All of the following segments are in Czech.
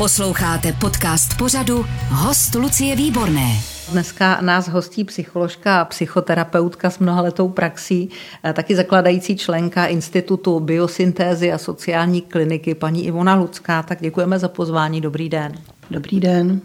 Posloucháte podcast pořadu Host Lucie Výborné. Dneska nás hostí psycholožka a psychoterapeutka s mnohaletou praxí, eh, taky zakladající členka Institutu biosyntézy a sociální kliniky paní Ivona Lucká. Tak děkujeme za pozvání. Dobrý den. Dobrý den.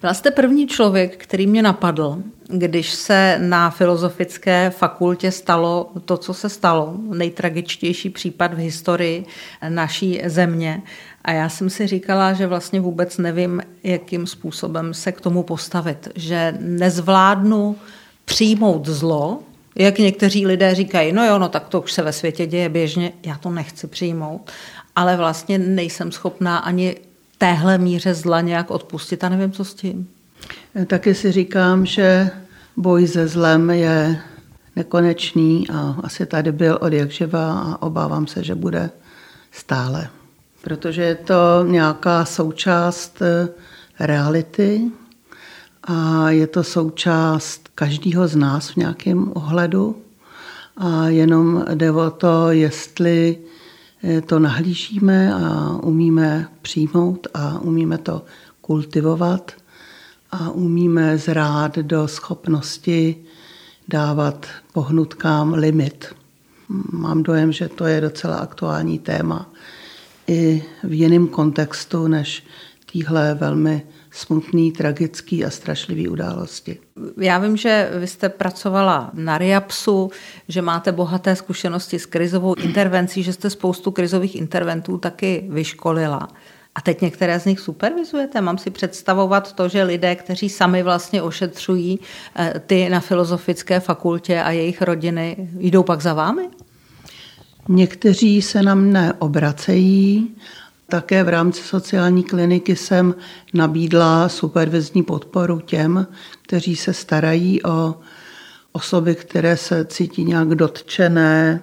Byla jste první člověk, který mě napadl, když se na filozofické fakultě stalo to, co se stalo, nejtragičtější případ v historii naší země. A já jsem si říkala, že vlastně vůbec nevím, jakým způsobem se k tomu postavit, že nezvládnu přijmout zlo, jak někteří lidé říkají, no jo, no tak to už se ve světě děje běžně, já to nechci přijmout, ale vlastně nejsem schopná ani téhle míře zla nějak odpustit a nevím, co s tím. Taky si říkám, že boj se zlem je nekonečný a asi tady byl od jak živa a obávám se, že bude stále. Protože je to nějaká součást eh, reality a je to součást každého z nás v nějakém ohledu a jenom jde o to, jestli Eh, to nahlížíme a umíme přijmout a umíme to kultivovat a umíme zrát do schopnosti dávat pohnutkám limit. Mám dojem, že to je docela aktuální téma i v jiném kontextu než týhle velmi smutný, tragický a strašlivý události. Já vím, že vy jste pracovala na RIAPSu, že máte bohaté zkušenosti s krizovou intervencí, že jste spoustu krizových interventů taky vyškolila. A teď některé z nich supervizujete? Mám si představovat to, že lidé, kteří sami vlastně ošetřují eh, ty na filozofické fakultě a jejich rodiny, jdou pak za vámi? Někteří se na mne obracejí také v rámci sociální kliniky jsem nabídla supervizní podporu těm, kteří se starají o osoby, které se cítí nějak dotčené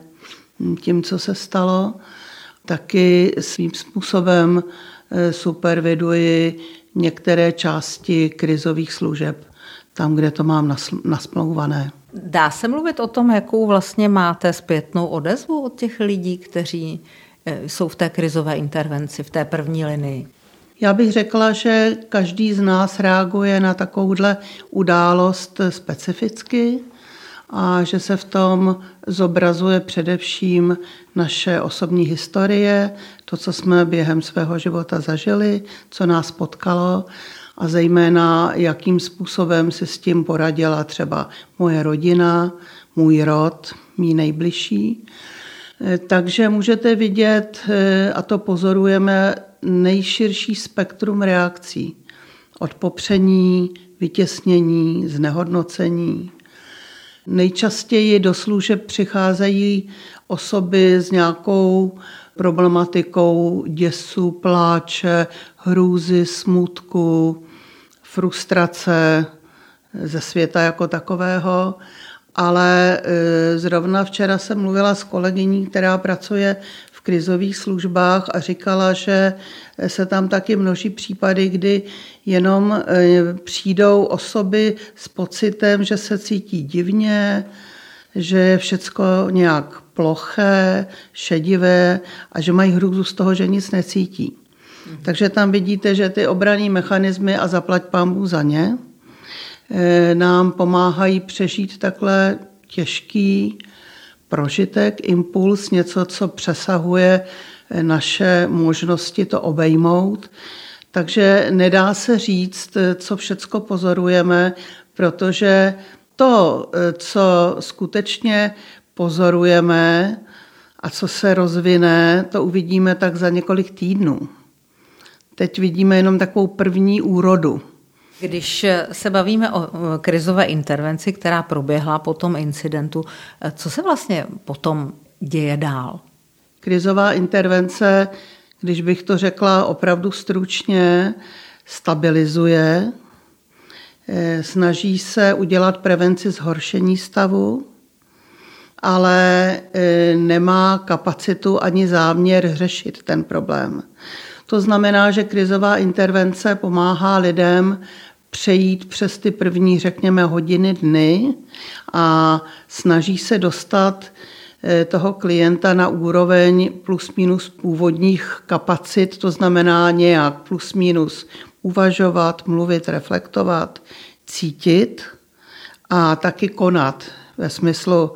tím, co se stalo. Taky svým způsobem eh, superviduji některé části krizových služeb, tam, kde to mám nasplouvané. Dá se mluvit o tom, jakou vlastně máte zpětnou odezvu od těch lidí, kteří Eh, jsou v té krizové intervenci, v té první linii? Já bych řekla, že každý z nás reaguje na takovouhle událost specificky a že se v tom zobrazuje především naše osobní historie, to, co jsme během svého života zažili, co nás potkalo a zejména jakým způsobem si s tím poradila třeba moje rodina, můj rod, mý nejbližší. Eh, takže můžete vidět, eh, a to pozorujeme, nejširší spektrum reakcí. Od popření, vytěsnění, znehodnocení. Nejčastěji do služeb přicházejí osoby s nějakou problematikou děsu, pláče, hrůzy, smutku, frustrace ze světa jako takového. Ale e, zrovna včera jsem mluvila s kolegyní, která pracuje v krizových službách a říkala, že se tam taky množí případy, kdy jenom e, přijdou osoby s pocitem, že se cítí divně, že je všecko nějak ploché, šedivé a že mají hrůzu z toho, že nic necítí. Takže tam vidíte, že ty obraný mechanismy a zaplať pámbu za ně, Eh, nám pomáhají přežít takhle těžký prožitek, impuls, něco, co přesahuje naše možnosti to obejmout. Takže nedá se říct, co všecko pozorujeme, protože to, co skutečně pozorujeme a co se rozvine, to uvidíme tak za několik týdnů. Teď vidíme jenom takovou první úrodu. Když se bavíme o krizové intervenci, která proběhla po tom incidentu, co se vlastně potom děje dál? Krizová intervence, když bych to řekla opravdu stručně, stabilizuje, eh, snaží se udělat prevenci zhoršení stavu, ale eh, nemá kapacitu ani záměr řešit ten problém. To znamená, že krizová intervence pomáhá lidem přejít přes ty první, řekněme, hodiny, dny a snaží se dostat eh, toho klienta na úroveň plus minus původních kapacit, to znamená nějak plus minus uvažovat, mluvit, reflektovat, cítit a taky konat ve smyslu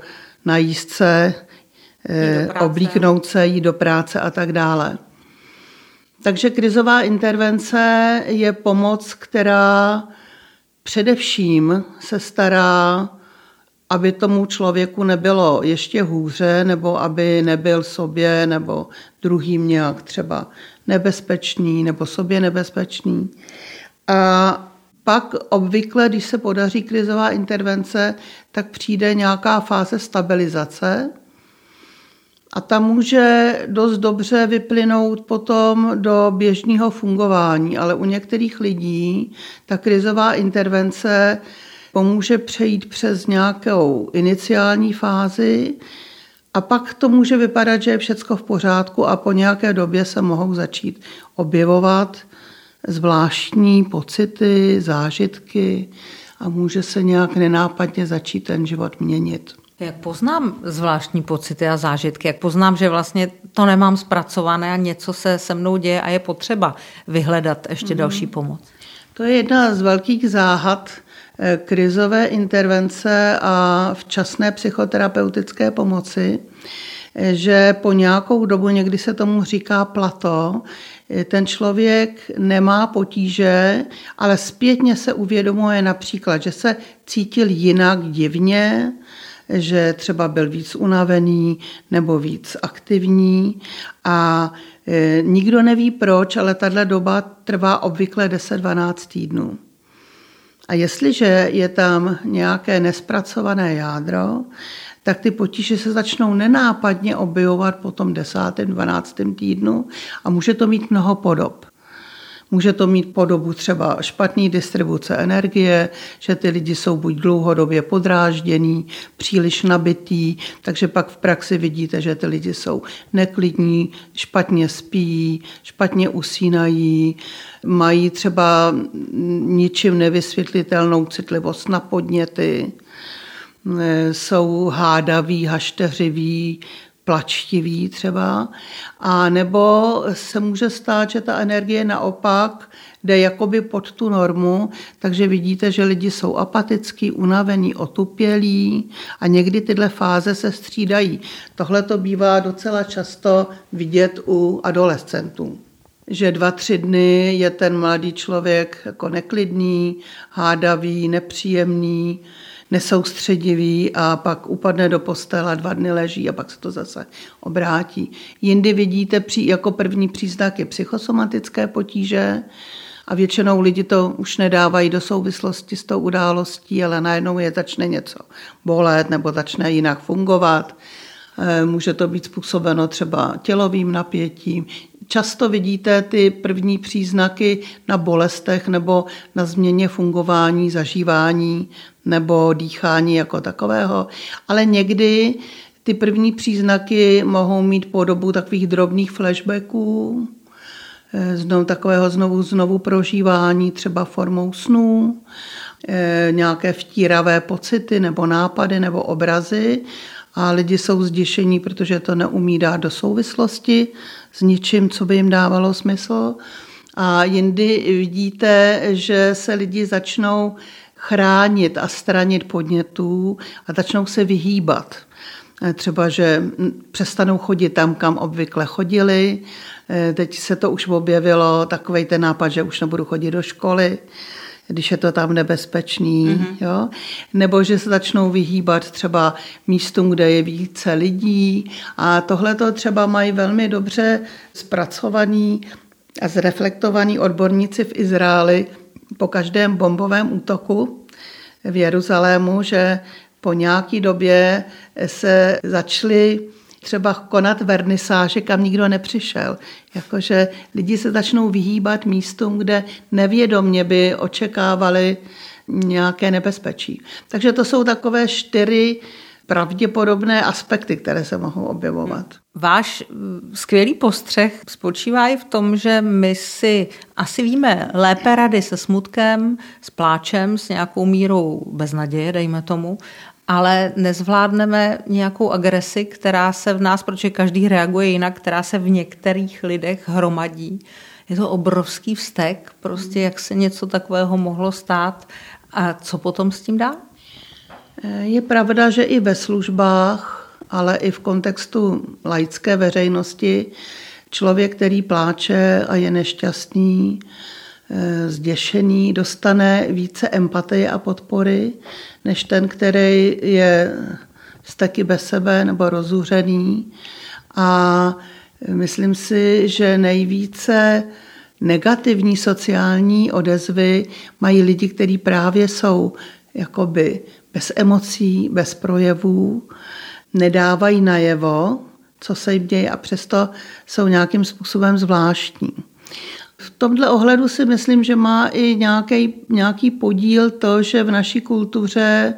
najíst se, oblíknout se, jít do práce a tak dále. Takže krizová intervence je pomoc, která především se stará, aby tomu člověku nebylo ještě hůře, nebo aby nebyl sobě nebo druhým nějak třeba nebezpečný nebo sobě nebezpečný. A pak obvykle, když se podaří krizová intervence, tak přijde nějaká fáze stabilizace, a ta může dost dobře vyplynout potom do běžného fungování, ale u některých lidí ta krizová intervence pomůže přejít přes nějakou iniciální fázi a pak to může vypadat, že je všechno v pořádku a po nějaké době se mohou začít objevovat zvláštní pocity, zážitky a může se nějak nenápadně začít ten život měnit. Jak poznám zvláštní pocity a zážitky? Jak poznám, že vlastně to nemám zpracované a něco se se mnou děje a je potřeba vyhledat ještě mm. další pomoc? To je jedna z velkých záhad krizové intervence a včasné psychoterapeutické pomoci, že po nějakou dobu, někdy se tomu říká plato, ten člověk nemá potíže, ale zpětně se uvědomuje například, že se cítil jinak divně, že třeba byl víc unavený nebo víc aktivní a e, nikdo neví proč, ale tahle doba trvá obvykle 10-12 týdnů. A jestliže je tam nějaké nespracované jádro, tak ty potíže se začnou nenápadně objevovat po tom 10. 12. týdnu a může to mít mnoho podob. Může to mít podobu třeba špatný distribuce energie, že ty lidi jsou buď dlouhodobě podráždění, příliš nabitý, takže pak v praxi vidíte, že ty lidi jsou neklidní, špatně spí, špatně usínají, mají třeba ničím nevysvětlitelnou citlivost na podněty, jsou hádaví, hašteřiví, plačtivý třeba, a nebo se může stát, že ta energie naopak jde jakoby pod tu normu, takže vidíte, že lidi jsou apatický, unavený, otupělí a někdy tyhle fáze se střídají. Tohle to bývá docela často vidět u adolescentů že dva, tři dny je ten mladý člověk jako neklidný, hádavý, nepříjemný, nesoustředivý a pak upadne do postele, dva dny leží a pak se to zase obrátí. Jindy vidíte jako první příznaky psychosomatické potíže, a většinou lidi to už nedávají do souvislosti s tou událostí, ale najednou je začne něco bolet nebo začne jinak fungovat. Eh, může to být způsobeno třeba tělovým napětím. Často vidíte ty první příznaky na bolestech nebo na změně fungování, zažívání nebo dýchání jako takového, ale někdy ty první příznaky mohou mít podobu takových drobných flashbacků, eh, znovu takového znovu, znovu prožívání třeba formou snů, eh, nějaké vtíravé pocity nebo nápady nebo obrazy a lidi jsou zděšení, protože to neumí dát do souvislosti s ničím, co by jim dávalo smysl. A jindy vidíte, že se lidi začnou chránit a stranit podnětů a začnou se vyhýbat. Třeba, že přestanou chodit tam, kam obvykle chodili. Teď se to už objevilo, takový ten nápad, že už nebudu chodit do školy když je to tam nebezpečný, mm-hmm. jo? nebo že se začnou vyhýbat třeba místům, kde je více lidí a tohle to třeba mají velmi dobře zpracovaný a zreflektovaný odborníci v Izraeli po každém bombovém útoku v Jeruzalému, že po nějaké době se začaly třeba konat vernisáže, kam nikdo nepřišel. Jakože lidi se začnou vyhýbat místům, kde nevědomně by očekávali nějaké nebezpečí. Takže to jsou takové čtyři pravděpodobné aspekty, které se mohou objevovat. Váš skvělý postřeh spočívá i v tom, že my si asi víme lépe rady se smutkem, s pláčem, s nějakou mírou beznaděje, dejme tomu, ale nezvládneme nějakou agresi, která se v nás, protože každý reaguje jinak, která se v některých lidech hromadí. Je to obrovský vztek, prostě jak se něco takového mohlo stát a co potom s tím dá? Je pravda, že i ve službách, ale i v kontextu laické veřejnosti člověk, který pláče a je nešťastný, eh, zděšený, dostane více empatie a podpory, než ten, který je taky bez sebe nebo rozúřený. A myslím si, že nejvíce negativní sociální odezvy mají lidi, kteří právě jsou jakoby bez emocí, bez projevů, nedávají najevo, co se jim děje a přesto jsou nějakým způsobem zvláštní. V tomhle ohledu si myslím, že má i nějaký, nějaký podíl to, že v naší kultuře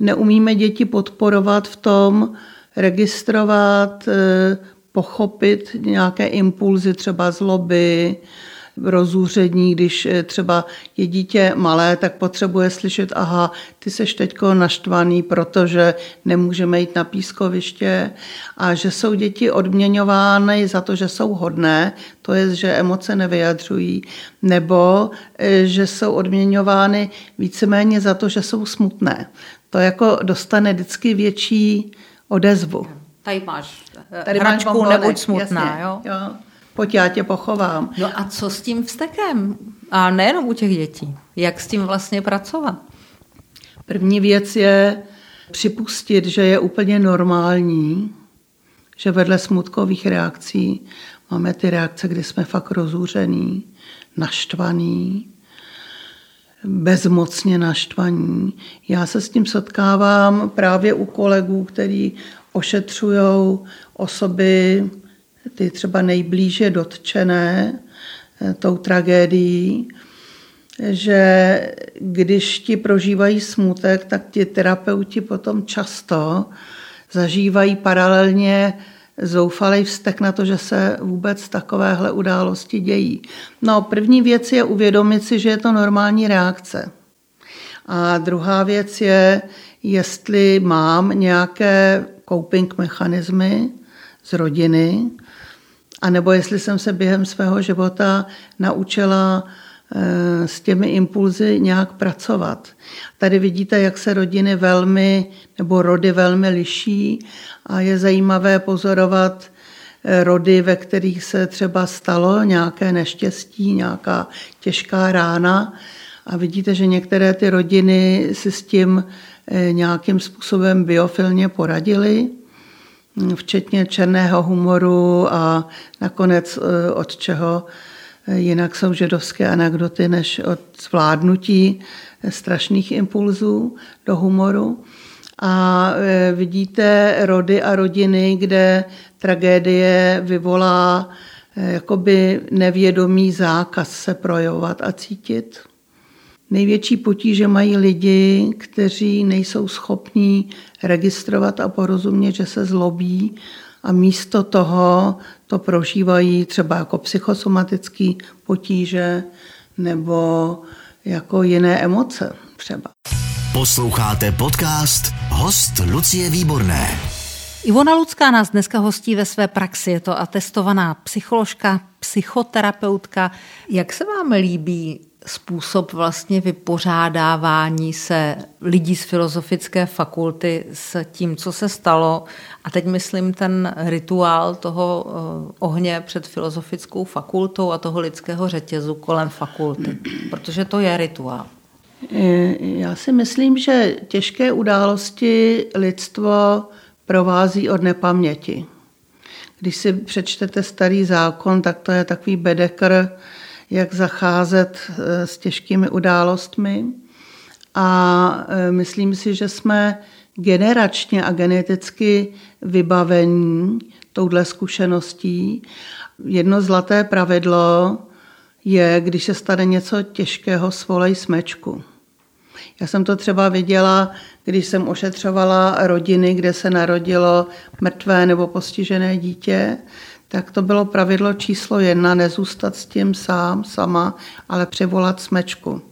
neumíme děti podporovat v tom, registrovat, eh, pochopit nějaké impulzy třeba zloby, rozúření, když eh, třeba je dítě malé, tak potřebuje slyšet, aha, ty seš teďko naštvaný, protože nemůžeme jít na pískoviště a že jsou děti odměňovány za to, že jsou hodné, to je, že emoce nevyjadřují, nebo eh, že jsou odměňovány víceméně za to, že jsou smutné. To jako dostane vždycky větší odezvu. Tady máš eh, Tady hračku, máš nebuď smutná. Jasně, jo? Jo pojď já tě pochovám. No a co s tím vztekem? A nejenom u těch dětí. Jak s tím vlastně pracovat? První věc je připustit, že je úplně normální, že vedle smutkových reakcí máme ty reakce, kdy jsme fakt rozúřený, naštvaný, bezmocně naštvaní. Já se s tím setkávám právě u kolegů, kteří ošetřují osoby ty třeba nejblíže dotčené eh, tou tragédií, že když ti prožívají smutek, tak ti terapeuti potom často zažívají paralelně zoufalý vztek na to, že se vůbec takovéhle události dějí. No, první věc je uvědomit si, že je to normální reakce. A druhá věc je, jestli mám nějaké coping mechanismy z rodiny, a nebo jestli jsem se během svého života naučila eh, s těmi impulzy nějak pracovat. Tady vidíte, jak se rodiny velmi, nebo rody velmi liší a je zajímavé pozorovat eh, rody, ve kterých se třeba stalo nějaké neštěstí, nějaká těžká rána a vidíte, že některé ty rodiny si s tím eh, nějakým způsobem biofilně poradily včetně černého humoru a nakonec eh, od čeho eh, jinak jsou židovské anekdoty, než od zvládnutí eh, strašných impulzů do humoru. A vidíte rody a rodiny, kde tragédie vyvolá jakoby nevědomý zákaz se projevovat a cítit. Největší potíže mají lidi, kteří nejsou schopní registrovat a porozumět, že se zlobí a místo toho to prožívají třeba jako psychosomatické potíže nebo jako jiné emoce třeba. Posloucháte podcast Host Lucie Výborné. Ivona Lucká nás dneska hostí ve své praxi. Je to atestovaná psycholožka, psychoterapeutka. Jak se vám líbí způsob vlastně vypořádávání se lidí z filozofické fakulty s tím, co se stalo. A teď myslím ten rituál toho eh, ohně před filozofickou fakultou a toho lidského řetězu kolem fakulty, protože to je rituál. Eh, já si myslím, že těžké události lidstvo provází od nepaměti. Když si přečtete starý zákon, tak to je takový bedekr, jak zacházet eh, s těžkými událostmi. A eh, myslím si, že jsme generačně a geneticky vybavení touhle zkušeností. Jedno zlaté pravidlo je, když se stane něco těžkého, svolej smečku. Já jsem to třeba viděla, když jsem ošetřovala rodiny, kde se narodilo mrtvé nebo postižené dítě, tak to bylo pravidlo číslo jedna, nezůstat s tím sám, sama, ale přivolat smečku.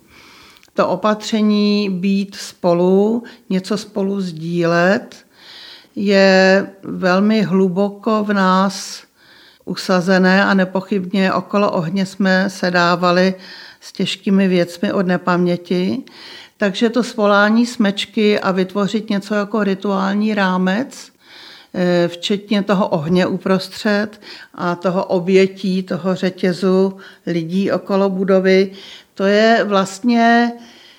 to opatření být spolu, něco spolu sdílet, je velmi hluboko v nás usazené a nepochybně okolo ohně jsme se dávali s těžkými věcmi od nepaměti. Takže to svolání smečky a vytvořit něco jako rituální rámec, včetně toho ohně uprostřed a toho obětí, toho řetězu lidí okolo budovy, to je vlastně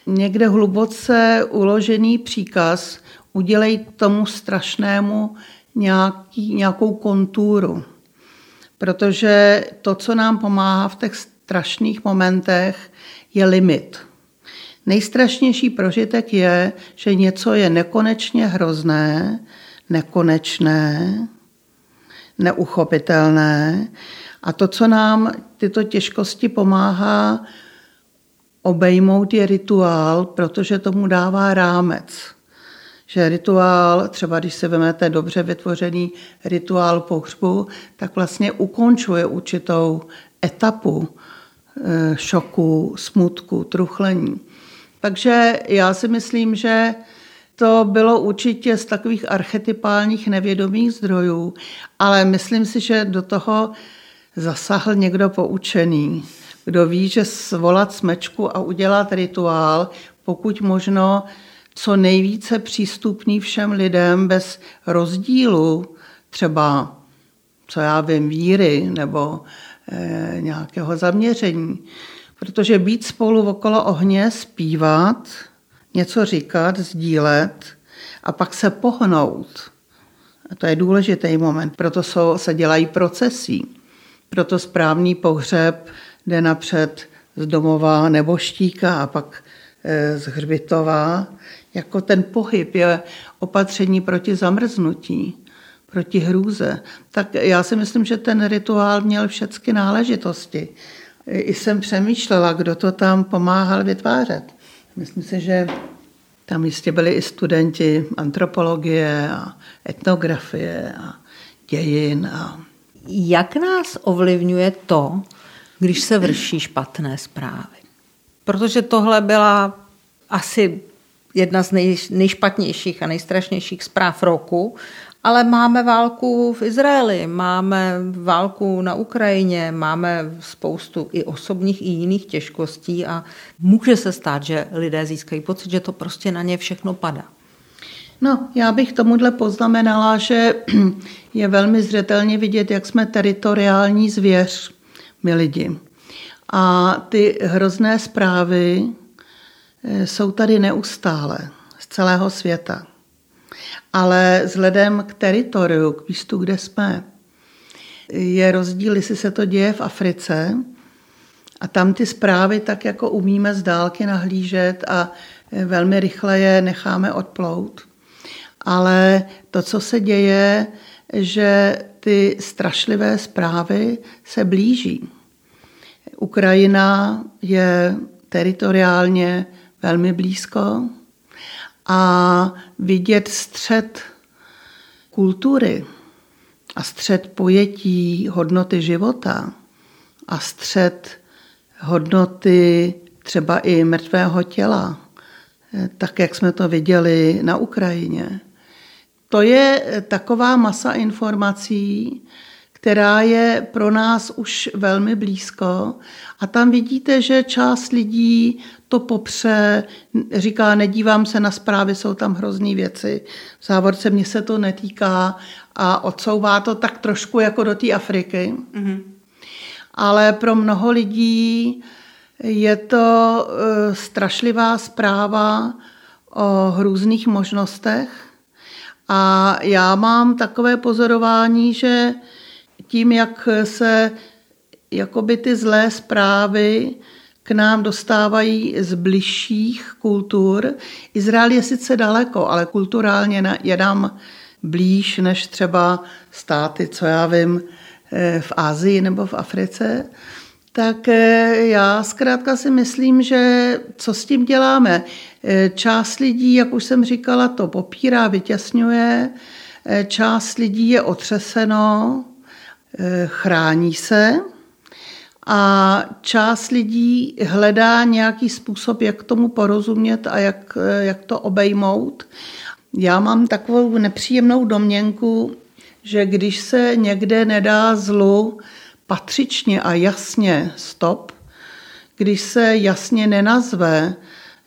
někde hluboce uložený příkaz, udělej tomu strašnému nějaký, nějakou konturu. Protože to, co nám pomáhá v těch strašných momentech, je limit. Nejstrašnější prožitek je, že něco je nekonečně hrozné, nekonečné, neuchopitelné a to, co nám tyto těžkosti pomáhá obejmout, je rituál, protože tomu dává rámec že rituál, třeba když se vezmete dobře vytvořený rituál pohřbu, tak vlastně ukončuje určitou etapu eh, šoku, smutku, truchlení. Takže já si myslím, že to bylo určitě z takových archetypálních nevědomých zdrojů, ale myslím si, že do toho zasahl někdo poučený, kdo ví, že svolat smečku a udělat rituál, pokud možno co nejvíce přístupný všem lidem bez rozdílu, třeba, co já vím, víry nebo e, nějakého zaměření. Protože být spolu okolo ohně, zpívat, něco říkat, sdílet a pak se pohnout. A to je důležitý moment, proto jsou, se dělají procesí. Proto správný pohřeb jde napřed z domova nebo štíka a pak e, z hřbitova jako ten pohyb je opatření proti zamrznutí, proti hrůze. Tak já si myslím, že ten rituál měl všechny náležitosti. I jsem přemýšlela, kdo to tam pomáhal vytvářet. Myslím si, že tam jistě byli i studenti antropologie a etnografie a dějin. A... Jak nás ovlivňuje to, když se vrší špatné zprávy? Protože tohle byla asi jedna z nej, nejšpatnějších a nejstrašnějších zpráv roku, ale máme válku v Izraeli, máme válku na Ukrajině, máme spoustu i osobních, i jiných těžkostí a může se stát, že lidé získají pocit, že to prostě na ně všechno padá. No, já bych tomuhle poznamenala, že je velmi zřetelně vidět, jak jsme teritoriální zvěř, my lidi. A ty hrozné zprávy, Eh, jsou tady neustále z celého světa. Ale vzhledem k teritoriu, k místu, kde jsme, je rozdíl, jestli se to děje v Africe a tam ty zprávy tak jako umíme z dálky nahlížet a velmi rychle je necháme odplout. Ale to, co se děje, že ty strašlivé zprávy se blíží. Ukrajina je teritoriálně velmi blízko a vidět střed kultury a střed pojetí hodnoty života a střed hodnoty třeba i mrtvého těla, tak jak jsme to viděli na Ukrajině. To je taková masa informací, která je pro nás už velmi blízko. A tam vidíte, že část lidí to popře, říká, nedívám se na zprávy, jsou tam hrozný věci. V závorce mě se to netýká a odsouvá to tak trošku jako do té Afriky. Mm-hmm. Ale pro mnoho lidí je to uh, strašlivá zpráva o hrůzných možnostech. A já mám takové pozorování, že tím, jak se jakoby ty zlé zprávy k nám dostávají z bližších kultur. Izrael je sice daleko, ale kulturálně je nám blíž než třeba státy, co já vím, eh, v Ázii nebo v Africe. Tak eh, já zkrátka si myslím, že co s tím děláme? Eh, část lidí, jak už jsem říkala, to popírá, vytěsňuje, část lidí je otřeseno, chrání se, a část lidí hledá nějaký způsob, jak tomu porozumět a jak, jak to obejmout. Já mám takovou nepříjemnou domněnku, že když se někde nedá zlu patřičně a jasně stop, když se jasně nenazve,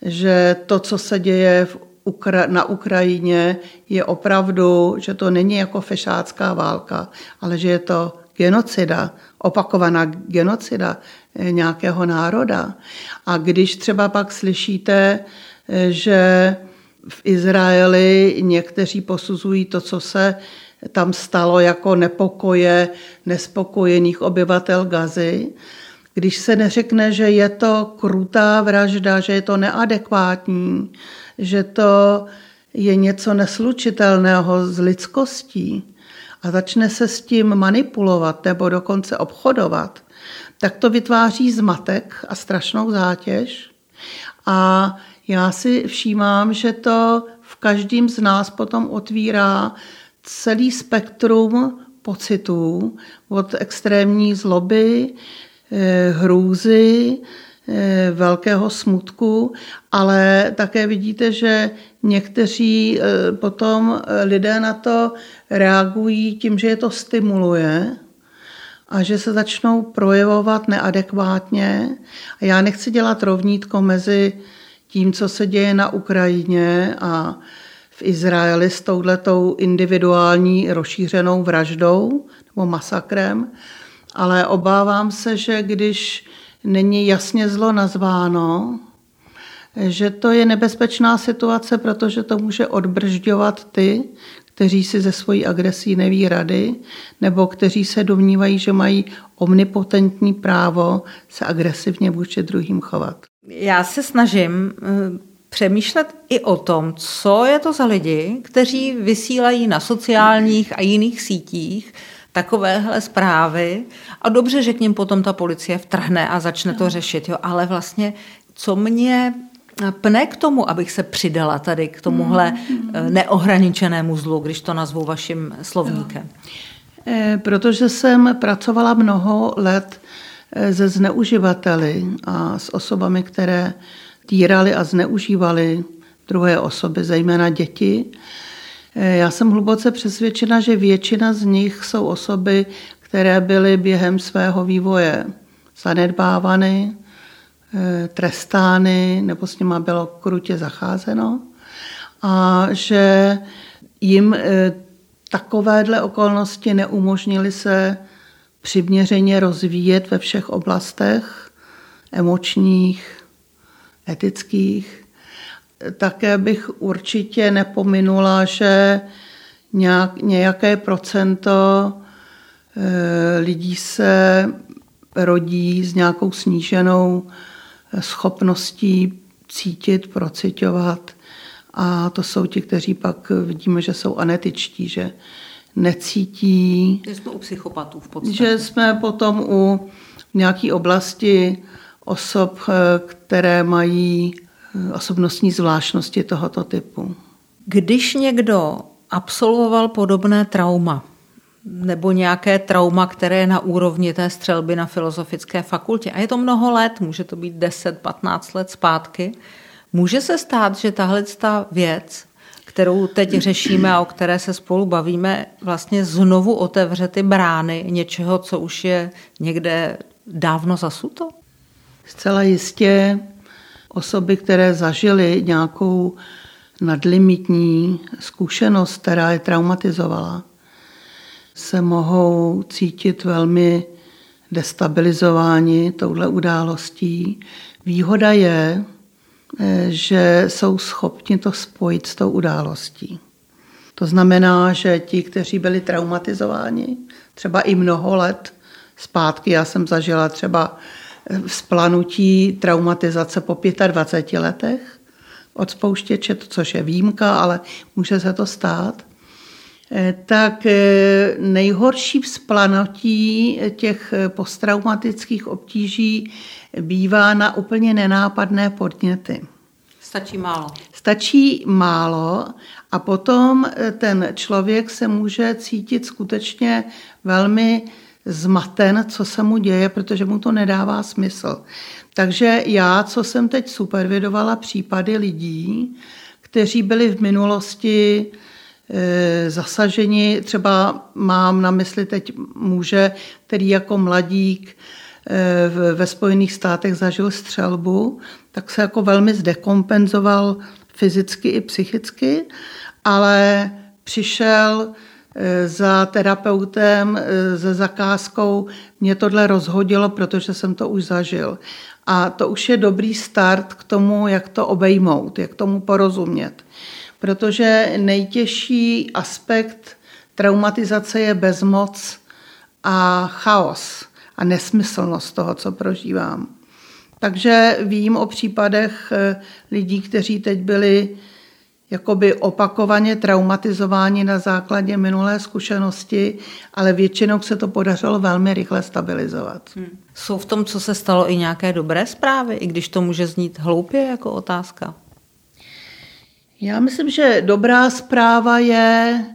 že to, co se děje v Na Ukrajině, je opravdu, že to není jako fešácká válka, ale že je to genocida, opakovaná genocida eh, nějakého národa. A když třeba pak slyšíte, eh, že v Izraeli někteří posuzují to, co se tam stalo jako nepokoje nespokojených obyvatel Gazy, když se neřekne, že je to krutá vražda, že je to neadekvátní, že to je něco neslučitelného s lidskostí a začne se s tím manipulovat nebo dokonce obchodovat, tak to vytváří zmatek a strašnou zátěž. A já si všímám, že to v každém z nás potom otvírá celý spektrum pocitů od extrémní zloby, hrůzy, eh, velkého smutku, ale také vidíte, že někteří eh, potom lidé na to reagují tím, že je to stimuluje a že se začnou projevovat neadekvátně. A já nechci dělat rovnítko mezi tím, co se děje na Ukrajině a v Izraeli s touhletou individuální rozšířenou vraždou nebo masakrem, ale obávám se, že když není jasně zlo nazváno, že to je nebezpečná situace, protože to může odbržďovat ty, kteří si ze svojí agresí neví rady, nebo kteří se domnívají, že mají omnipotentní právo se agresivně vůči druhým chovat. Já se snažím eh, přemýšlet i o tom, co je to za lidi, kteří vysílají na sociálních a jiných sítích takovéhle zprávy a dobře, že k ním potom ta policie vtrhne a začne to řešit, jo, ale vlastně co mě pne k tomu, abych se přidala tady k tomuhle mm. neohraničenému zlu, když to nazvu vaším slovníkem? Eh, protože jsem pracovala mnoho let eh, se zneuživateli a s osobami, které týrali a zneužívali druhé osoby, zejména děti. Já jsem hluboce přesvědčena, že většina z nich jsou osoby, které byly během svého vývoje zanedbávány, eh, trestány nebo s nima bylo krutě zacházeno a že jim eh, takovéhle okolnosti neumožnily se přiměřeně rozvíjet ve všech oblastech emočních, etických. Také bych určitě nepominula, že nějak, nějaké procento eh, lidí se rodí s nějakou sníženou eh, schopností cítit, procitovat. A to jsou ti, kteří pak vidíme, že jsou anetičtí, že necítí. Že jsme u psychopatů v podstatě. Že jsme potom u nějaké oblasti osob, eh, které mají osobnostní zvláštnosti tohoto typu. Když někdo absolvoval podobné trauma, nebo nějaké trauma, které je na úrovni té střelby na filozofické fakultě, a je to mnoho let, může to být 10-15 let zpátky, může se stát, že tahle ta věc, kterou teď řešíme a o které se spolu bavíme, vlastně znovu otevře ty brány něčeho, co už je někde dávno zasuto? Zcela jistě osoby, které zažily nějakou nadlimitní zkušenost, která je traumatizovala, se mohou cítit velmi destabilizováni touhle událostí. Výhoda je, že jsou schopni to spojit s tou událostí. To znamená, že ti, kteří byli traumatizováni, třeba i mnoho let zpátky, já jsem zažila třeba vzplanutí traumatizace po 25 letech od spouštěče, což je výjimka, ale může se to stát, eh, tak eh, nejhorší vzplanutí těch posttraumatických obtíží bývá na úplně nenápadné podněty. Stačí málo. Stačí málo a potom eh, ten člověk se může cítit skutečně velmi zmaten, co se mu děje, protože mu to nedává smysl. Takže já, co jsem teď supervidovala případy lidí, kteří byli v minulosti e, zasaženi, třeba mám na mysli teď muže, který jako mladík e, ve Spojených státech zažil střelbu, tak se jako velmi zdekompenzoval fyzicky i psychicky, ale přišel za terapeutem, se zakázkou, mě tohle rozhodilo, protože jsem to už zažil. A to už je dobrý start k tomu, jak to obejmout, jak tomu porozumět. Protože nejtěžší aspekt traumatizace je bezmoc a chaos a nesmyslnost toho, co prožívám. Takže vím o případech eh, lidí, kteří teď byli jakoby opakovaně traumatizováni na základě minulé zkušenosti, ale většinou se to podařilo velmi rychle stabilizovat. Hmm. Jsou v tom, co se stalo, i nějaké dobré zprávy, i když to může znít hloupě jako otázka? Já myslím, že dobrá zpráva je,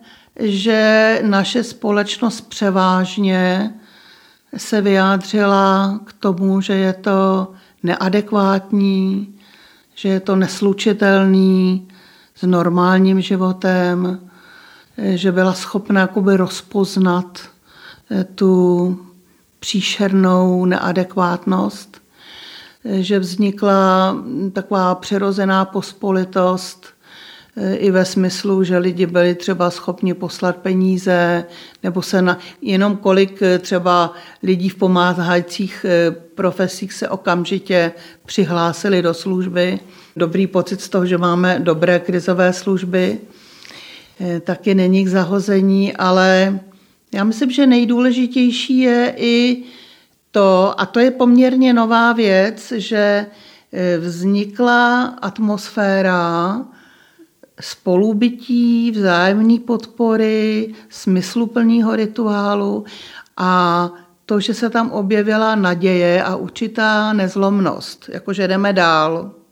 že naše společnost převážně se vyjádřila k tomu, že je to neadekvátní, že je to neslučitelný s normálním životem, že byla schopna jakoby rozpoznat eh, tu příšernou neadekvátnost, eh, že vznikla taková přirozená pospolitost eh, i ve smyslu, že lidi byli třeba schopni poslat peníze, nebo se na, jenom kolik třeba lidí v pomáhajících profesích se okamžitě přihlásili do služby dobrý pocit z toho, že máme dobré krizové služby, eh, taky není k zahození, ale já myslím, že nejdůležitější je i to, a to je poměrně nová věc, že eh, vznikla atmosféra spolubytí, vzájemné podpory, smysluplného rituálu a to, že se tam objevila naděje a určitá nezlomnost, jakože jdeme dál.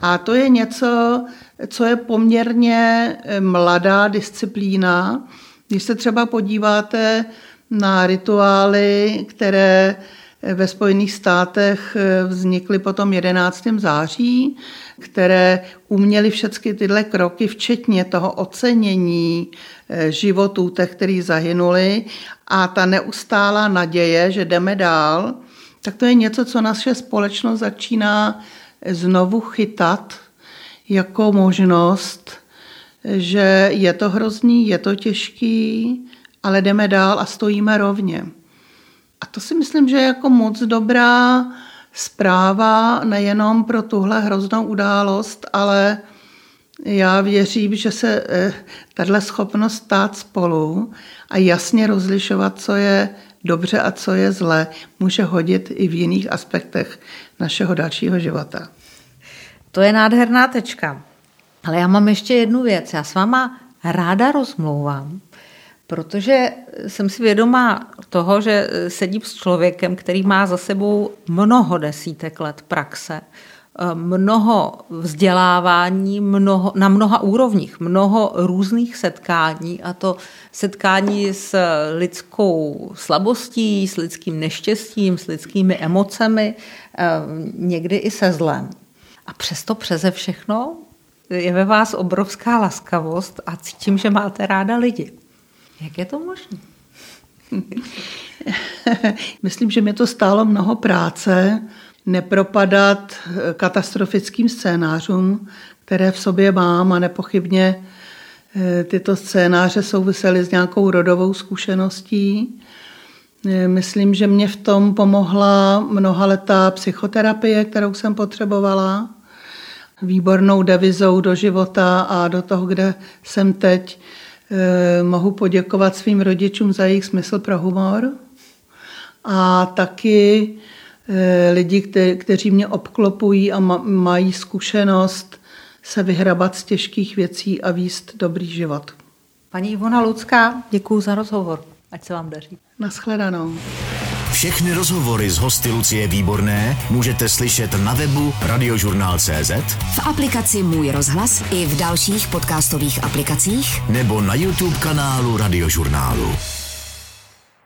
A to je něco, co je poměrně eh, mladá disciplína. Když se třeba podíváte na rituály, které eh, ve Spojených státech eh, vznikly potom 11. září, které uměly všechny tyhle kroky, včetně toho ocenění životů těch, kteří zahynuli a ta neustálá naděje, že jdeme dál, tak to je něco, co naše společnost začíná znovu chytat jako možnost, že je to hrozný, je to těžký, ale jdeme dál a stojíme rovně. A to si myslím, že je jako moc dobrá zpráva nejenom pro tuhle hroznou událost, ale já věřím, že se eh, tahle schopnost stát spolu a jasně rozlišovat, co je dobře a co je zlé, může hodit i v jiných aspektech našeho dalšího života. To je nádherná tečka. Ale já mám ještě jednu věc. Já s váma ráda rozmlouvám, protože jsem si vědomá toho, že sedím s člověkem, který má za sebou mnoho desítek let praxe, mnoho vzdělávání mnoho, na mnoha úrovních, mnoho různých setkání a to setkání s lidskou slabostí, s lidským neštěstím, s lidskými emocemi, někdy i se zlem. A přesto přeze všechno je ve vás obrovská laskavost a cítím, že máte ráda lidi. Jak je to možné? Myslím, že mi to stálo mnoho práce nepropadat katastrofickým scénářům, které v sobě mám a nepochybně eh, tyto scénáře souvisely s nějakou rodovou zkušeností. Eh, myslím, že mě v tom pomohla mnoha letá psychoterapie, kterou jsem potřebovala výbornou devizou do života a do toho, kde jsem teď, eh, mohu poděkovat svým rodičům za jejich smysl pro humor a taky eh, lidi, kteří mě obklopují a mají zkušenost se vyhrabat z těžkých věcí a výst dobrý život. Paní Ivona Lucká, děkuji za rozhovor. Ať se vám daří. Naschledanou. Všechny rozhovory z hosty Lucie Výborné můžete slyšet na webu radiožurnál.cz v aplikaci Můj rozhlas i v dalších podcastových aplikacích nebo na YouTube kanálu Radiožurnálu.